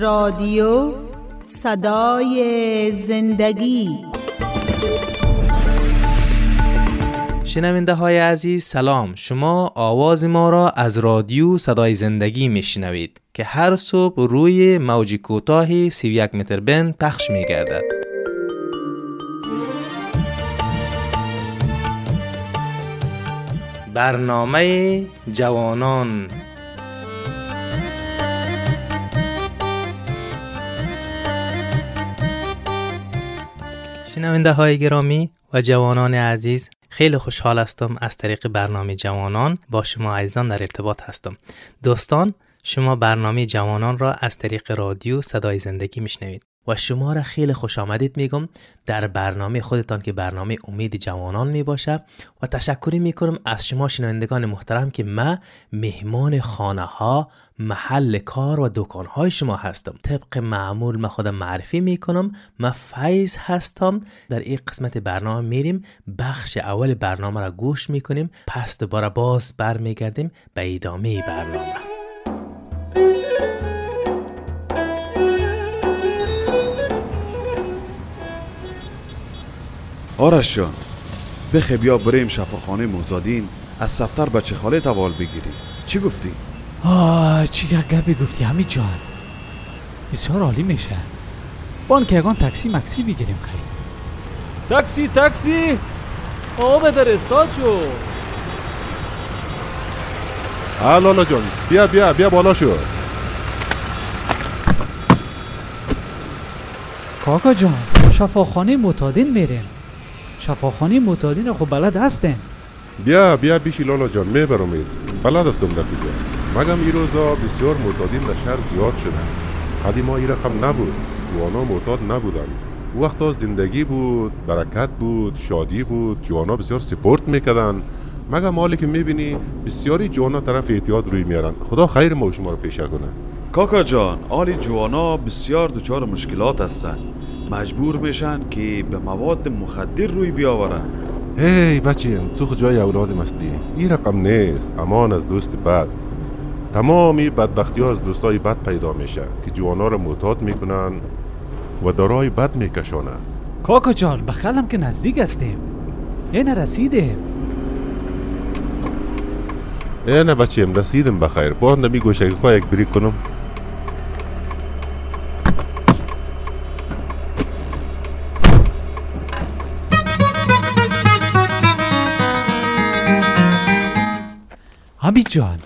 رادیو صدای زندگی. شنونده های عزیز سلام. شما آواز ما را از رادیو صدای زندگی میشنوید که هر صبح روی موج کوتاه 31 متر بند پخش می گردد. برنامه جوانان. شنونده های گرامی و جوانان عزیز خیلی خوشحال هستم از طریق برنامه جوانان با شما عزیزان در ارتباط هستم. دوستان شما برنامه جوانان را از طریق رادیو صدای زندگی میشنوید. و شما را خیلی خوش آمدید میگم در برنامه خودتان که برنامه امید جوانان می باشه و تشکری می‌کنم از شما شنوندگان محترم که ما مهمان خانه ها محل کار و دکان های شما هستم. طبق معمول ما خودم معرفی می‌کنم ما فیض هستم. در این قسمت برنامه میریم بخش اول برنامه را گوش می‌کنیم پس دوباره باز برمیگردیم به ادامه برنامه. آرش جان بخه بیا بریم شفاخانه معتادین از سفتر بچه خاله توال بگیری چی گفتی؟ آه چی گپی گفتی همین جان. بسیار عالی میشه. بان که یگان تاکسی مکسی بگیریم خیلی. تاکسی تاکسی. آب در استاد شو. لالا جان. بیا بیا بیا بالا شو. کاکا جان شفاخانه معتادین میریم. شفاخانه معتادین خب بلد هستن. بیا بیا بیشی لالا جان میبرمید بلد هستم در کجاست مگم این روزا بسیار معتادین در شهر زیاد شدن. قدیما این رقم نبود. جوانا معتاد نبودن. وقتا زندگی بود برکت بود شادی بود. جوانا بسیار سپورت می‌کردن. مگم مالی که می‌بینی بسیاری جوانا طرف احتیاط روی میارن. خدا خیر ما شما رو پیشه کنه. کاکا جان آلی جوانا بسیار دچار مشکلات هستن. مجبور میشن که به مواد مخدر روی بیاورن. هی بچه تو جای اولاد مستی این رقم نیست امان از دوست بد. تمامی بدبختی ها از دوستای بد پیدا میشه که جوانا رو معتاد می‌کنن و دارای بد میکشانن. کاکا جان به خلم که نزدیک هستیم. اینه رسیده اینه بچه رسیدم بخیر با نمی گوشه که یک بریک کنم. جان.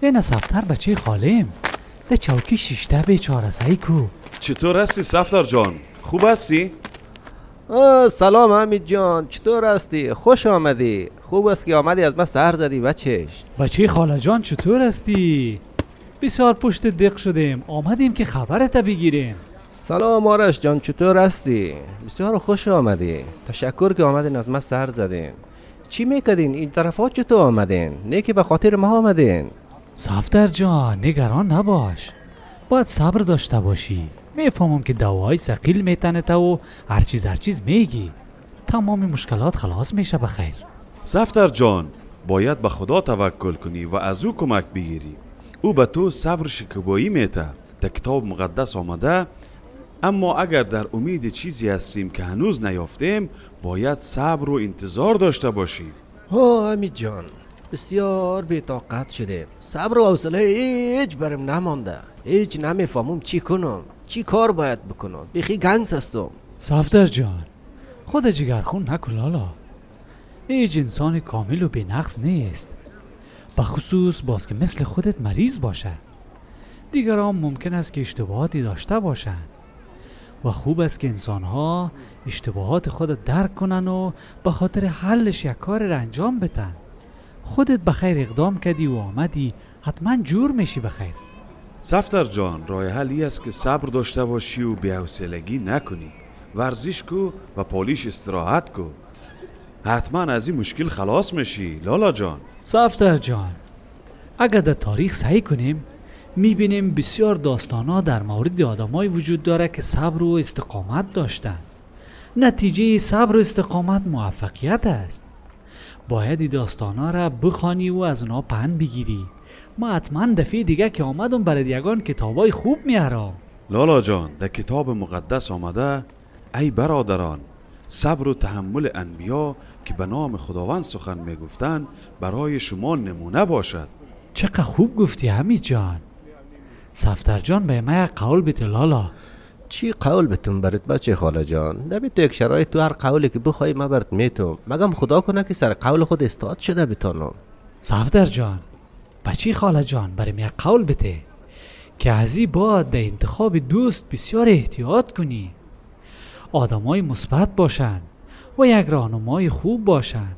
این سفتر بچه خالیم ده چوکی شیشته بیچاره سعی کو. چطور هستی سفتر جان؟ خوب هستی؟ سلام حمید جان. چطور هستی؟ خوش آمدی. خوب است که آمدی از من سر زدی بچش. بچه خاله جان چطور هستی؟ بسیار پشت دق شدیم. آمدیم که خبرت بگیریم. سلام آرش جان چطور هستی؟ بسیار خوش آمدی. تشکر که آمدین از من سر زدین. چی میکدین این طرفات چطور آمدین؟ نه که به خاطر ما آمدین. صفدر جان نگران نباش. باید صبر داشته باشی. می‌فهمم که دواهای سقیل میتنه تا و هر چیز هر چیز میگی. تمام مشکلات خلاص میشه بخیر. سفتر جان باید به خدا توکل کنی و از او کمک بگیری. او به تو صبر شکوبایی میته. در کتاب مقدس آمده اما اگر در امید چیزی هستیم که هنوز نیافتیم باید صبر و انتظار داشته باشیم. ها امید جان بسیار بیتاقت شده. صبر و حوصله هیچ برم نمانده. هیچ نمی‌فهمم چی کنم. چی کار باید بکنم؟ بیخی گنگس هستم. صفدر جان خود جگرخون نکن لالا. هیچ انسان کامل و بینقص نیست. بخصوص باز که مثل خودت مریض باشه. دیگران ممکن است که اشتباهاتی داشته باشند و خوب است که انسان ها اشتباهات خود درک کنن و به خاطر حلش یک کار را انجام بتن خودت بخیر اقدام کردی و آمدی حتما جور میشی بخیر سفتر جان راه حلی است که صبر داشته باشی و بی‌حوصلگی نکنی. ورزش کو و پالیش استراحت کو. حتما از این مشکل خلاص میشی لالا جان. سفتر جان اگر در تاریخ سعی کنیم می‌بینیم بسیار داستانها در مورد آدمایی وجود داره که صبر و استقامت داشتن. نتیجه صبر و استقامت موفقیت است. باید این داستانها را بخوانی و از اونها پند بگیری. ما حتما دفعه دیگه که آمدم برای یگان کتابای خوب میارم. لالا جان در کتاب مقدس آمده ای برادران صبر و تحمل انبیا که به نام خداوند سخن می‌گفتند برای شما نمونه باشد. چقدر خوب گفتی حمید جان. صفتر جان به ما یک قول بده لالا. چی قول بتون برات بچه خاله جان؟ نبی تو یک شرایط تو هر قولی که بخوای ما برات میتم مگم خدا کنه که سر قول خود استاد شده بتانم صفدر جان بچی خاله جان برای یک قول بده. که از این بعد در انتخاب دوست بسیار احتیاط کنی. آدمای مثبت باشن و یک راهنمای خوب باشن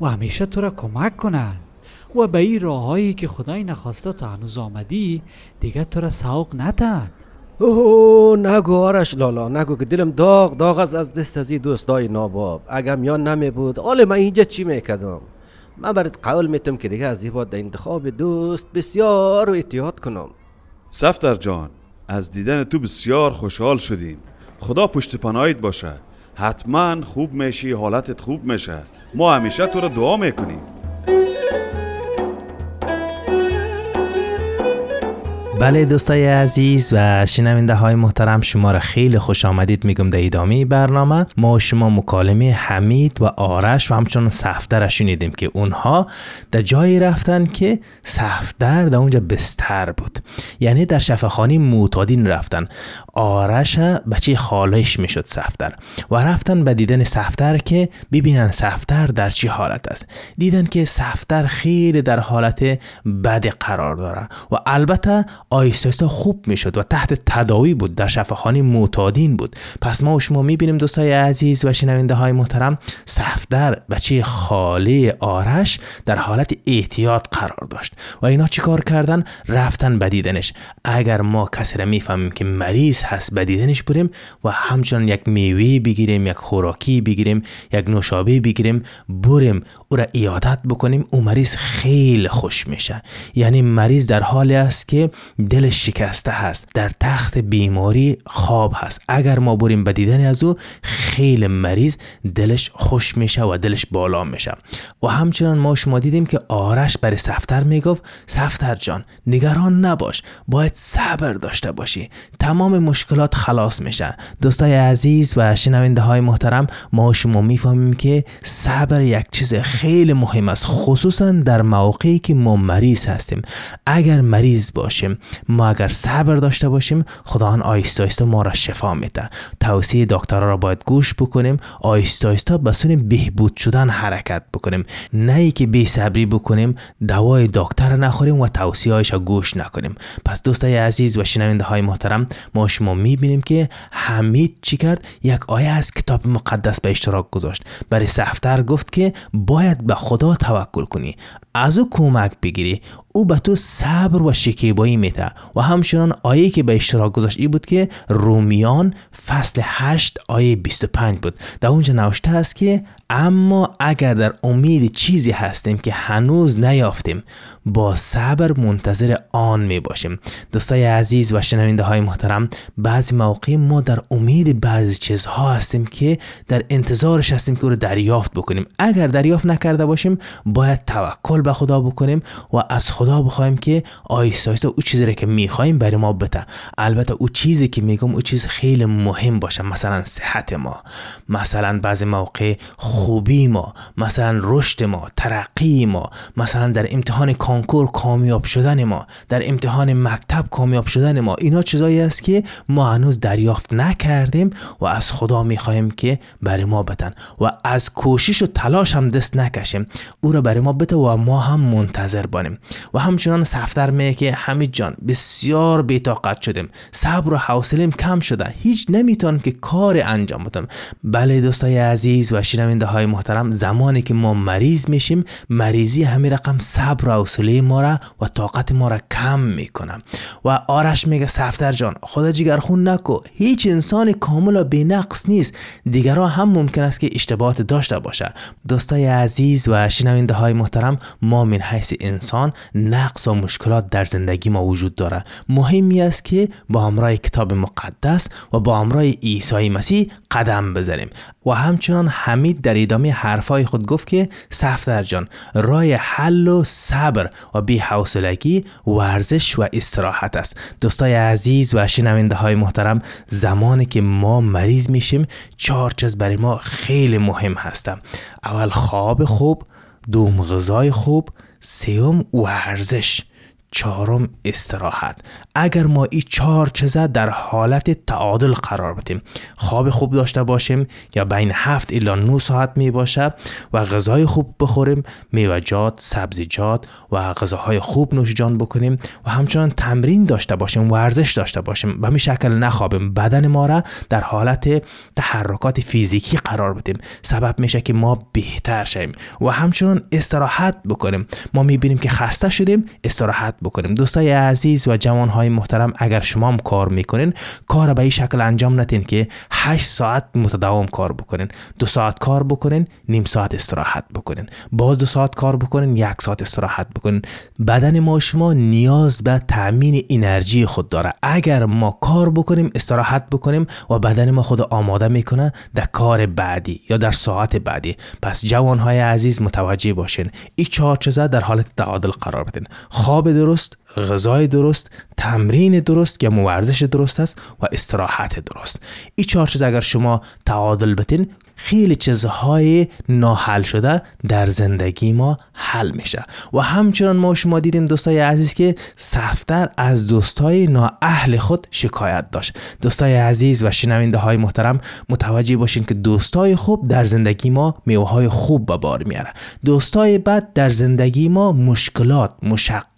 و همیشه تو را کمک کنن. و به این راههایی که خدای نخواسته تا هنوز آمدی دیگه تو را سوق نتن. اوه نگو آرش لالا نگو که دلم داغ داغ از از دست از دوستای ناباب. اگه میان نمی بود حال من اینجا چی می‌کردم من برات قول میتم که دیگه از این بعد در انتخاب دوست بسیار احتیاط کنم. سفتر جان از دیدن تو بسیار خوشحال شدیم. خدا پشت پناهیت باشه. حتما خوب میشی حالتت خوب میشه. ما همیشه تو رو دعا می‌کنیم. بله دوستای عزیز و شنونده های محترم شما را خیلی خوش آمدید میگم در ادامه برنامه. ما شما مکالمه حمید و آرش و همچنان صفدر را شنیدیم که اونها در جایی رفتن که صفدر در اونجا بستر بود. یعنی در شفاخانه معتادین رفتن. آرش بچه خالش می‌شد صفدر و رفتن به دیدن صفدر که ببینن صفدر در چی حالت است. دیدن که صفدر خیلی در حالت بد قرار داره و البته آیسته خوب می‌شد و تحت تداوی بود. در شفاخانه معتادین بود. پس ما و شما می‌بینیم دوستای عزیز و شنونده های محترم صفدر بچه خاله آرش در حالت احتیاط قرار داشت. و اینا چیکار کردن؟ رفتن بدیدنش. اگر ما کسی را می‌فهمیم که مریض هست بدیدنش بریم و همچنان یک میوه بگیریم یک خوراکی بگیریم یک نوشابه بگیریم بریم او را ایادت بکنیم او مریض خیلی خوش میشه. یعنی مریض در حالی است که دلش شکسته هست. در تخت بیماری خواب هست. اگر ما بریم به دیدن از او خیلی مریض دلش خوش میشه و دلش بالا میشه. و همچنان ما شما دیدیم که آرش برای سفتر می‌گفت سفتر جان نگران نباش. باید صبر داشته باشی. تمام مشکلات خلاص میشه. دوستای عزیز و شنونده های محترم ما شما می‌فهمیم که صبر یک چیز خیلی مهم است خصوصا در موقعی که ما مریض هستیم. اگر مریض باشیم ما اگر صبر داشته باشیم خدا آیسته آیسته ما را شفا میده. توصیه دکترها را باید گوش بکنیم آیسته آیسته به سوی بهبود شدن حرکت بکنیم. نه ای که بی صبری بکنیم دوای دکتر نخوریم و توصیه را گوش نکنیم. پس دوستای عزیز و شنونده های محترم ما شما می‌بینیم که حمید چی کرد یک آیه از کتاب مقدس به اشتراک گذاشت. برای سفتر گفت که باید به خدا توکل کنی. از او کمک بگیری او به تو صبر و شکیبایی میده. و همچنان آیه که به اشتراک گذاشت ای بود که رومیان فصل 8 آیه 25 بود. در اونجا نوشته است که اما اگر در امید چیزی هستیم که هنوز نیافتیم با صبر منتظر آن می باشیم. دوستای عزیز و شنونده های محترم بعضی موقع ما در امید بعضی چیزها هستیم که در انتظارش هستیم که او رو دریافت بکنیم. اگر دریافت نکرده باشیم باید توکل به خدا بکنیم و از خدا بخوایم که آیسته آیسته او چیزی را که می‌خوایم برای ما بده. البته او چیزی که میگم او چیز خیلی مهم باشه مثلا صحت ما مثلا بعضی موقع خوبی ما مثلا رشد ما ترقی ما مثلا در امتحان کانکور کامیاب شدن ما در امتحان مکتب کامیاب شدن ما. اینا چیزایی است که ما هنوز دریافت نکردیم و از خدا می‌خواهیم که برای ما بتن و از کوشش و تلاش هم دست نکشیم. او را برای ما بده و ما هم منتظر بانیم. و همچنان سفتر میگه که حمید جان بسیار بیتاقت شدیم. صبر و حوصلیم کم شده. هیچ نمی‌تونم که کار انجام بدم. بله دوستای عزیز و شنونده های محترم زمانی که ما مریض میشیم مریضی همین رقم صبر و حوصله ما را و طاقت ما را کم می‌کنم و آرش میگه سفتر جان خدا جگرخون نکو. هیچ انسان کامل و بینقص نیست. دیگران هم ممکن است که اشتباهات داشته باشه. دوستای عزیز و شنونده های محترم ما من حیث انسان نقص و مشکلات در زندگی ما وجود داره. مهمی است که با همراه کتاب مقدس و با همراه عیسی مسیح قدم بزنیم. و همچنان حمید در ادامه حرفای خود گفت که سفتر جان رای حل و صبر و بی حوصلگی ورزش و استراحت است. دوستای عزیز و شنونده های محترم زمانی که ما مریض میشیم چهار چیز برای ما خیلی مهم هستم. اول خواب خوب دوم غذای خوب سوم ورزش چهارم استراحت. اگر ما این چهار چیزه در حالت تعادل قرار بدیم خواب خوب داشته باشیم یا بین هفت الا 9 ساعت می باشه و غذای خوب بخوریم میوجات سبزیجات و غذاهای خوب نوش جان بکنیم و همچنان تمرین داشته باشیم ورزش داشته باشیم به می شکل نخوابیم بدن ما را در حالت تحرکات فیزیکی قرار بدیم. سبب میشه که ما بهتر شیم و همچنان استراحت بکنیم. ما می‌بینیم که خسته شدیم استراحت بکنیم. دوستای عزیز و جوانهای محترم اگر شما هم کار می‌کنین کار به این شکل انجام ندین که 8 ساعت متداوم کار بکنین. دو ساعت کار بکنین نیم ساعت استراحت بکنین. باز دو ساعت کار بکنین یک ساعت استراحت بکنین. بدن ما شما نیاز به تامین انرژی خود داره. اگر ما کار بکنیم استراحت بکنیم و بدن ما خود آماده می‌کنه در کار بعدی یا در ساعت بعدی. پس جوانهای عزیز متوجه باشین این چهار در حالت تعادل قرار بدین. خواب درست غذای درست تمرین درست که ورزش درست است و استراحت درست. این چهار چیز اگر شما تعادل بتین خیلی چیزهای ناحل شده در زندگی ما حل میشه. و همچنان ما شما دیدیم دوستای عزیز که سفتر از دوستای نااهل خود شکایت داشت. دوستای عزیز و شنونده های محترم متوجه باشین که دوستای خوب در زندگی ما میوه های خوب به بار میاره. دوستای بد در زندگی ما مشکلات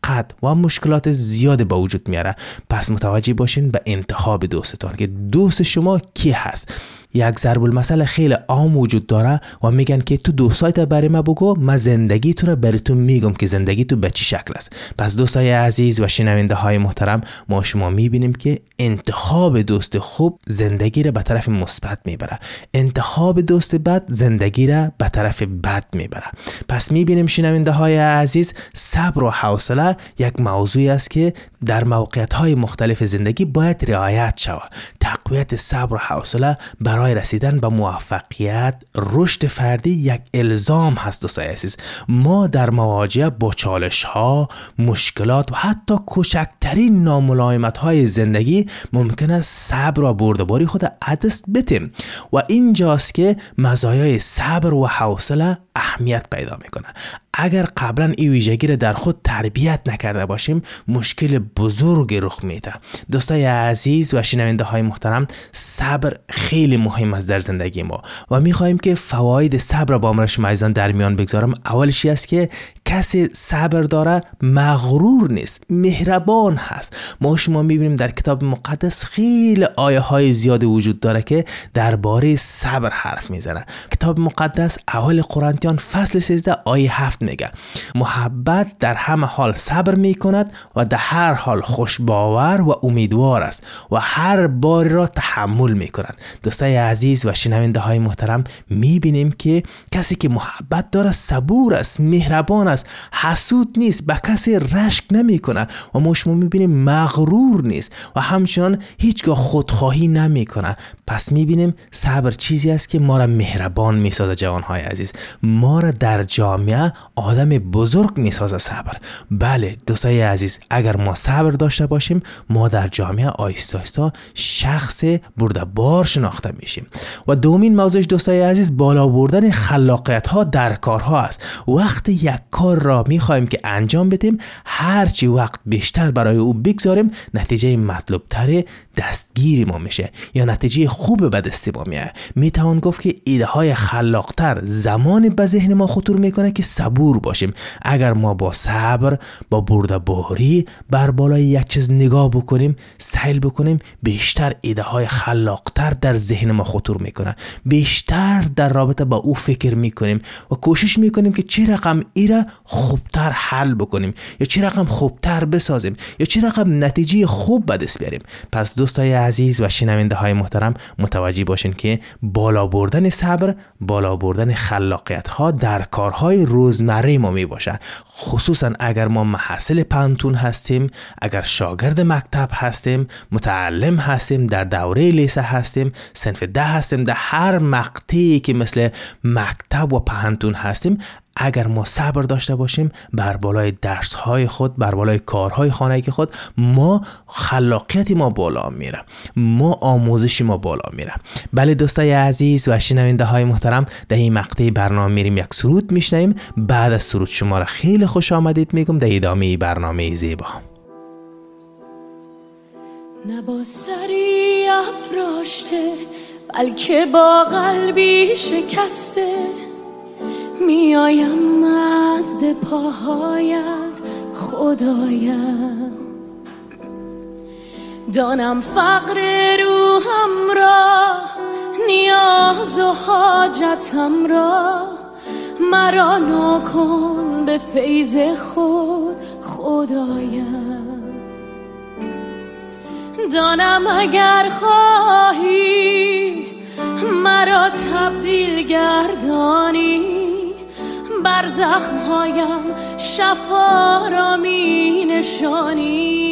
مشقت و مشکلات زیاد به وجود میاره. پس متوجه باشین به انتخاب دوستتان که دوست شما کی هست. یک ضرب المثل خیلی عام وجود داره و میگن که تو دوستایت برای ما بگو ما زندگی تو رو برای تو میگم که زندگی تو به چی شکل است. پس دوستای عزیز و شنونده های محترم ما شما می‌بینیم که انتخاب دوست خوب زندگی را به طرف مثبت می‌بره. انتخاب دوست بد زندگی را به طرف بد می‌بره. پس می‌بینیم شنونده های عزیز صبر و حوصله یک موضوعی است که در موقعیت های مختلف زندگی باید رعایت شود. تقویت صبر و حوصله برای رسیدن به موفقیت رشد فردی یک الزام هست دوستای عزیز. ما در مواجهه با چالش ها مشکلات و حتی کوچکترین ناملایمت های زندگی ممکن است صبر و بردباری خود عدست بتیم و اینجاست که مزایای صبر و حوصله اهمیت پیدا می‌کنه اگر قبلا این ویژگی را در خود تربیت نکرده باشیم مشکل بزرگ رخ میده. دوستای عزیز و شنونده های محترم صبر خیلی مهم است در زندگی ما و می‌خواهیم که فواید صبر با امر شما در میان بگذارم. اولشی است که کسی صبر داره مغرور نیست مهربان هست. ما شما می‌بینیم در کتاب مقدس خیلی آیه های زیاد وجود داره که درباره صبر حرف می‌زنه. کتاب مقدس اول قرنتیان فصل 13 آیه 7 میگه محبت در همه حال صبر می‌کند و در هر حال خوشباور و امیدوار است و هر باری را تحمل می‌کند. دوستای عزیز و شنونده های محترم می‌بینیم که کسی که محبت داره صبور است مهربان است حسود نیست به کسی رشک نمی‌کنه و ما شما می‌بینیم مغرور نیست و همچنان هیچگاه خودخواهی نمی‌کنه. پس می‌بینیم صبر چیزی است که ما را مهربان می‌سازه جوانهای عزیز. ما را در جامعه آدم بزرگ می‌سازه صبر. بله دوستای عزیز اگر ما صبر داشته باشیم ما در جامعه آیستا آیستا شخص برده بار شناخته میشیم. و دومین موضوع دوستای عزیز بالا بردن خلاقیت ها در کارها است. وقتی یک را می‌خواهیم که انجام بدیم. هرچی وقت بیشتر برای او بگذاریم نتیجه مطلوب تره دستگیری ما میشه یا نتیجه خوب به دست ما میاد می‌توان گفت که ایده های خلاقتر زمان به ذهن ما خطور می‌کنه که صبور باشیم. اگر ما با صبر با برده باری بر بالای یک چیز نگاه بکنیم سیل بکنیم بیشتر ایده های خلاقتر در ذهن ما خطور می‌کنه. بیشتر در رابطه با او فکر می‌کنیم و کوشش می‌کنیم که چه رقم ایره خوبتر حل بکنیم یا چی رقم خوبتر بسازیم یا چی رقم نتیجه خوب به دست بیاریم. پس دوستای عزیز و شنونده های محترم متوجه باشین که بالا بردن صبر بالا بردن خلاقیت ها در کارهای روزمره ما می باشه خصوصا اگر ما محصل پنتون هستیم اگر شاگرد مکتب هستیم متعلم هستیم در دوره لیسه هستیم سنف ده هستیم در هر مقطعی که مثل مکتب و پهنتون هستیم اگر ما صبر داشته باشیم بر بالای درس های خود بر بالای کارهای خانگی خود ما خلاقیتی ما بالا میره. ما آموزشی ما بالا میره. بله دوستای عزیز و شنونده های محترم در این مقطع برنامه میریم یک سرود میشنیم بعد از سرود شما را خیلی خوش آمدید میگم در ادامه برنامه زیبا. نه با سری افراشته بلکه با قلبی شکسته. میایم مزد پاهایت خدایم. دانم فقر روحم را نیاز و حاجتم را. مرا نکن به فیض خود خدایم. دانم اگر خواهی مرا تبدیل گردانی. بر زخمهایم شفا را می نشانی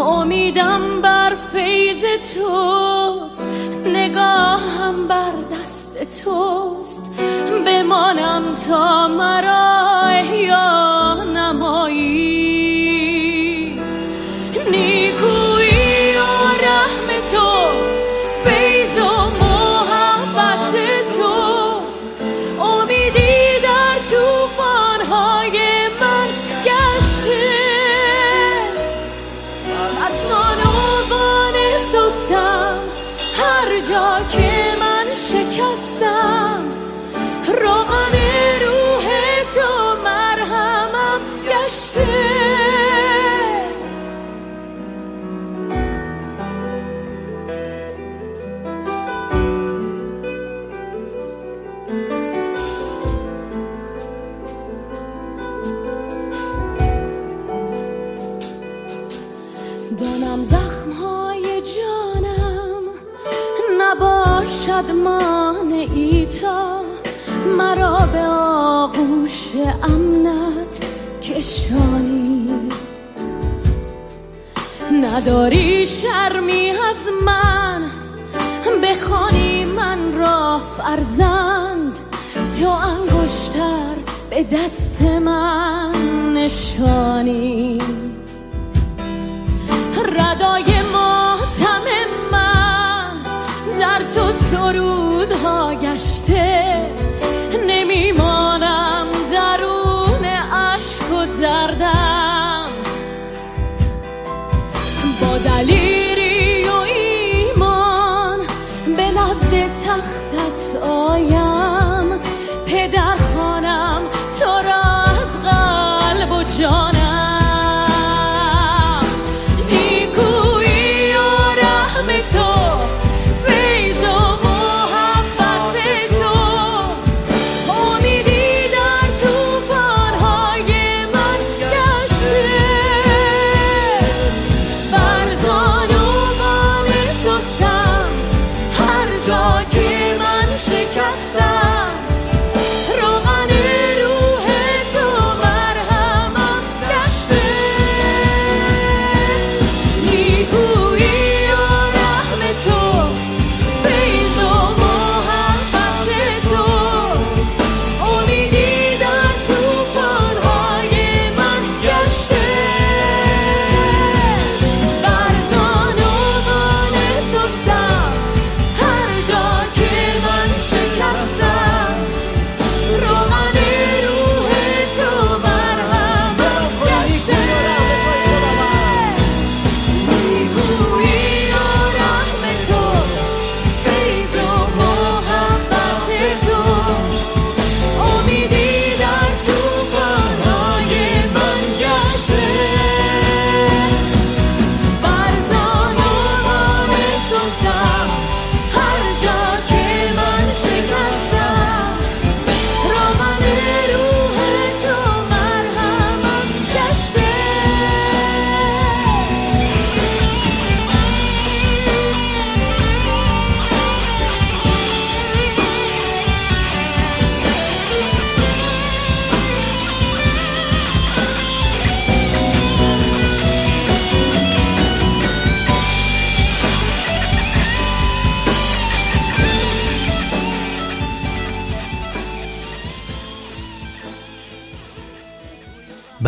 امیدم بر فیض توست نگاهم بر دست توست. بمانم تا مرا احیا نمایی. نباشد مانعی تا مرا به آغوش امنت کشانی. نداری شرمی از من بخوانی من را فرزند. تو انگشتر به دست من نشانی. ردای ماتم تو سرودها گشته نمیمانم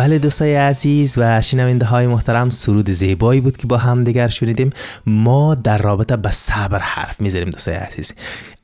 بله دوستای عزیز و شنونده های محترم سرود زیبایی بود که با هم دیگر شنیدیم. ما در رابطه به صبر حرف می‌زنیم دوستای عزیز.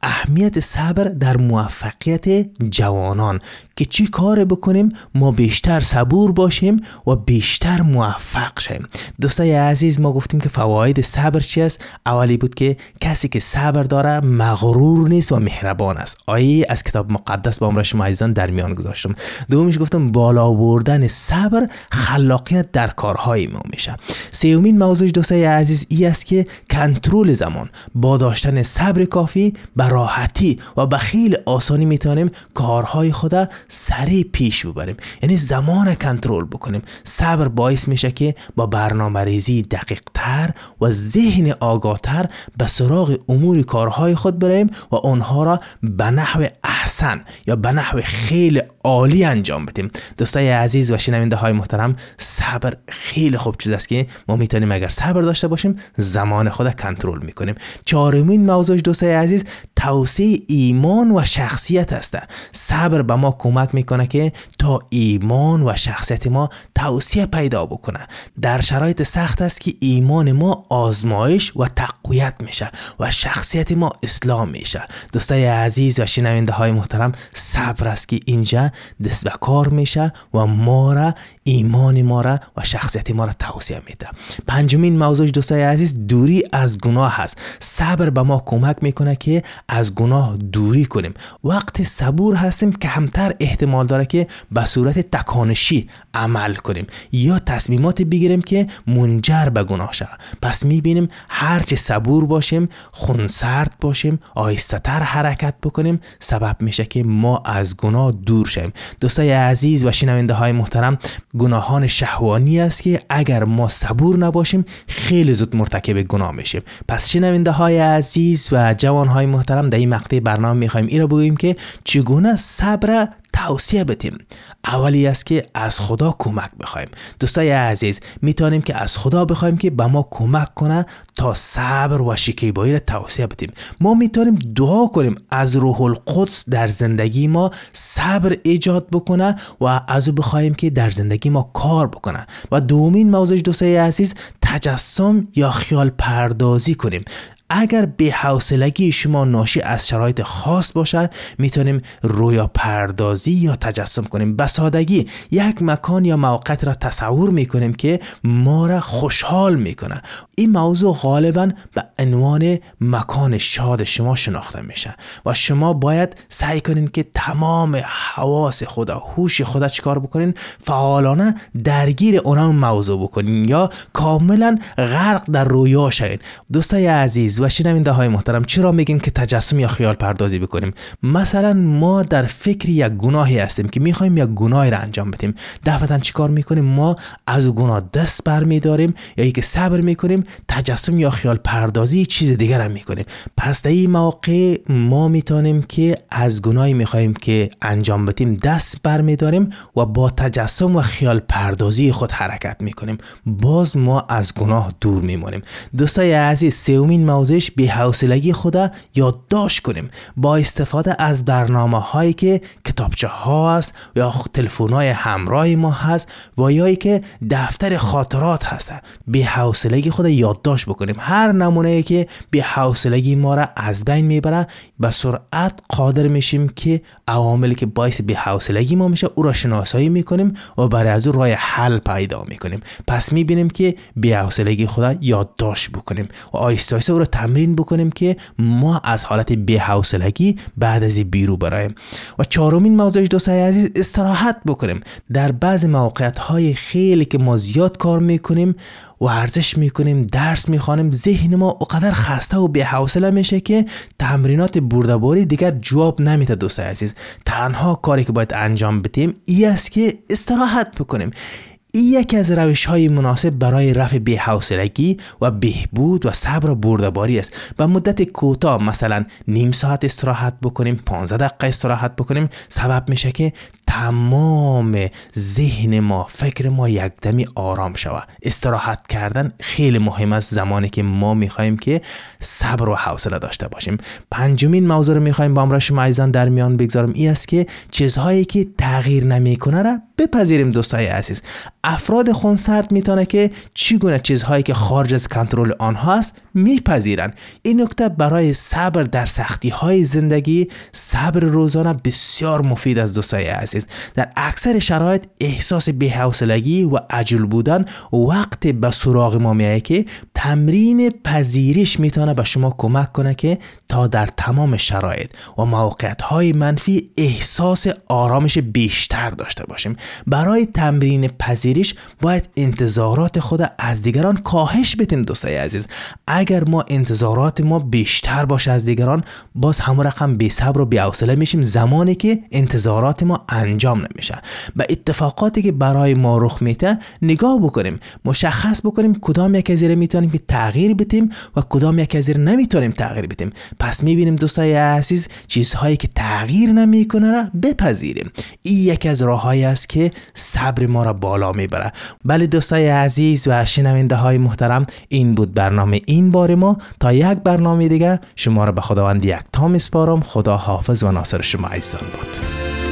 اهمیت صبر در موفقیت جوانان که چی کار بکنیم؟ ما بیشتر صبور باشیم و بیشتر موفق شیم. دوستای عزیز ما گفتیم که فواید صبر چی است؟ اولی بود که کسی که صبر داره مغرور نیست و مهربان است. آیه از کتاب مقدس با امرا شما عزیزان در میان گذاشتم. دومیش گفتم بالا بردن صبر خلاقیت در کارهای ما میشه. سومین موضوع دوستای عزیز ای است که کنترل زمان. با داشتن صبر کافی به راحتی و به خیلی آسانی می‌تونیم کارهای خود سریع پیش ببریم. یعنی زمان کنترل بکنیم. صبر باعث میشه که با برنامه ریزی دقیق تر و ذهن آگاه تر به سراغ امور کارهای خود بریم و آنها را به نحو احسن یا به نحو خیلی عالی انجام بدیم. دوستای عزیز و شنونده های محترم صبر خیلی خوب چیز است که ما می‌تونیم اگر صبر داشته باشیم زمان خود کنترل می‌کنیم. چهارمین موضوع دوستای عزیز توسعه ایمان و شخصیت است. صبر به ما کمک می‌کنه که تا ایمان و شخصیت ما توسعه پیدا بکنه. در شرایط سخت است که ایمان ما آزمایش و تقویت میشه و شخصیت ما اسلام میشه. دوستای عزیز و شنونده های محترم صبر است که اینجا دست به کار میشه و ما را ایمان ما را و شخصیت ما را توسعه میده. پنجمین موضوع دوستای عزیز دوری از گناه هست. صبر به ما کمک می‌کنه که از گناه دوری کنیم. وقت صبور هستیم که همتر احتمال داره که به صورت تکانشی عمل کنیم. یا تصمیمات بگیریم که منجر به گناه شود. پس می‌بینیم هرچه صبور باشیم خونسرد باشیم آهسته تر حرکت بکنیم سبب میشه که ما از گناه دور شیم دوستای عزیز و شنونده های محترم گناهان شهوانی است که اگر ما صبور نباشیم خیلی زود مرتکب گناه میشیم. پس شنونده های عزیز و جوان های محترم در این مقطع برنامه می‌خوایم این را بگوییم که چگونه صبر توصیه بدیم؟ اولی است که از خدا کمک بخوایم. دوستای عزیز می‌تونیم که از خدا بخوایم که به ما کمک کنه تا صبر و شکیبایی را توصیه بدیم. ما می‌تونیم دعا کنیم از روح القدس در زندگی ما صبر ایجاد بکنه و از او بخوایم که در زندگی ما کار بکنه. و دومین موضوع دوستای عزیز تجسم یا خیال پردازی کنیم. اگر به حوصلگی شما ناشی از شرایط خاص باشد می‌تونیم رویا پردازی یا تجسم کنیم. به سادگی یک مکان یا موقعیت را تصور می‌کنیم که ما را خوشحال می‌کنه. این موضوع غالبا به عنوان مکان شاد شما شناخته میشه و شما باید سعی کنین که تمام حواس خدا هوش خدا چیکار بکنین؟ فعالانه درگیر اونا موضوع بکنین یا کاملا غرق در رویا شوین. دوستای عزیز و شنونده های محترم چرا میگیم که تجسم یا خیال پردازی بکنیم؟ مثلا ما در فکر یک گناهی هستیم که می‌خوایم یک گناهی را انجام بدیم. دفعتا چیکار می‌کنیم؟ ما از گناه دست برمیداریم یا که صبر می‌کنیم تجسم یا خیال پردازی چیز دیگر هم می‌کنیم. پس در این موقع ما می‌تونیم که از گناهی می‌خوایم که انجام بدیم دست برمیداریم و با تجسم و خیال پردازی خود حرکت می‌کنیم. باز ما از گناه دور میمونیم دوستای عزیز سومین به حوصلگی خدا یادداشت کنیم با استفاده از برنامه هایی که کتابچه ها هست یا تلفن های همراه ما هست و یا که دفتر خاطرات هست. به حوصلگی خود یادداشت بکنیم. هر نمونه ای که به حوصلگی ما را از بین می‌بره به سرعت قادر میشیم که عواملی که باعث به حوصلگی ما میشه او را شناسایی می‌کنیم و برای از او راه حل پیدا می‌کنیم. پس می‌بینیم که به حوصلگی خدا یادداشت بکنیم و آیسته آیسته او را تمرین بکنیم که ما از حالت به حوصلگی بعد از بیرو برایم و چهارمین موضوع دوستای عزیز استراحت بکنیم. در بعض موقعیت های خیلی که ما زیاد کار می‌کنیم ورزش می‌کنیم درس می‌خوانیم ذهن ما اقدر خسته و به حوصله میشه که تمرینات بردباری دیگر جواب نمیده دوستای عزیز. تنها کاری که باید انجام بدیم ای است که استراحت بکنیم. این یکی از روش های مناسب برای رفع بی‌حوصلگی و بهبود و صبر و بردباری است. و مدت کوتاه مثلا نیم ساعت استراحت بکنیم 15 دقیقه استراحت بکنیم سبب میشه که تمام ذهن ما فکر ما یک دمی آرام شود. استراحت کردن خیلی مهم است زمانی که ما می‌خواهیم که صبر و حوصله داشته باشیم. پنجمین موضوع رو می‌خوایم با امرا شما در میان بگذارم. این است که چیزهایی که تغییر نمی‌کنه را بپذیریم دوستای عزیز. افراد خونسرد می‌تونه که چگونه چیزهایی که خارج از کنترل آنها است میپذیرن. این نکته برای صبر در سختی های زندگی صبر روزانه بسیار مفید از دوستای عزیز. در اکثر شرایط احساس بی‌حوصلگی و عجل بودن وقت به سراغ ما میایه که تمرین پذیرش می‌تونه به شما کمک کنه که تا در تمام شرایط و موقعیت های منفی احساس آرامش بیشتر داشته باشیم. برای تمرین پذیرش باید انتظارات خود از دیگران کاهش بدیم دوستای عزیز. اگر ما انتظارات ما بیشتر باشه از دیگران باز همون رقم بی صبر و بی حوصله میشیم زمانی که انتظارات ما انجام نمیشه. به اتفاقاتی که برای ما رخ میده نگاه بکنیم مشخص بکنیم کدام یک از می‌تونیم که تغییر بدیم و کدام یک از نمی‌تونیم تغییر بدیم. پس می‌بینیم دوستای عزیز چیزهایی که تغییر نمی‌کنه را بپذیریم. این یکی از راههایی است که صبر ما را بالا می‌بره بله دوستای عزیز و شنونده های محترم این بود برنامه این بار ما. تا یک برنامه دیگه شما را به خداوند یک تا میسپارم خدا حافظ و ناصر شما عزیزان بود.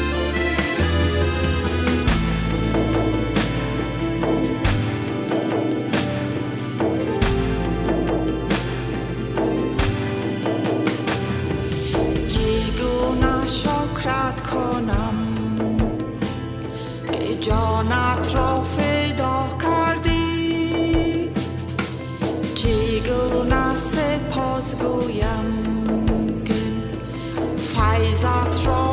eyes are thrown.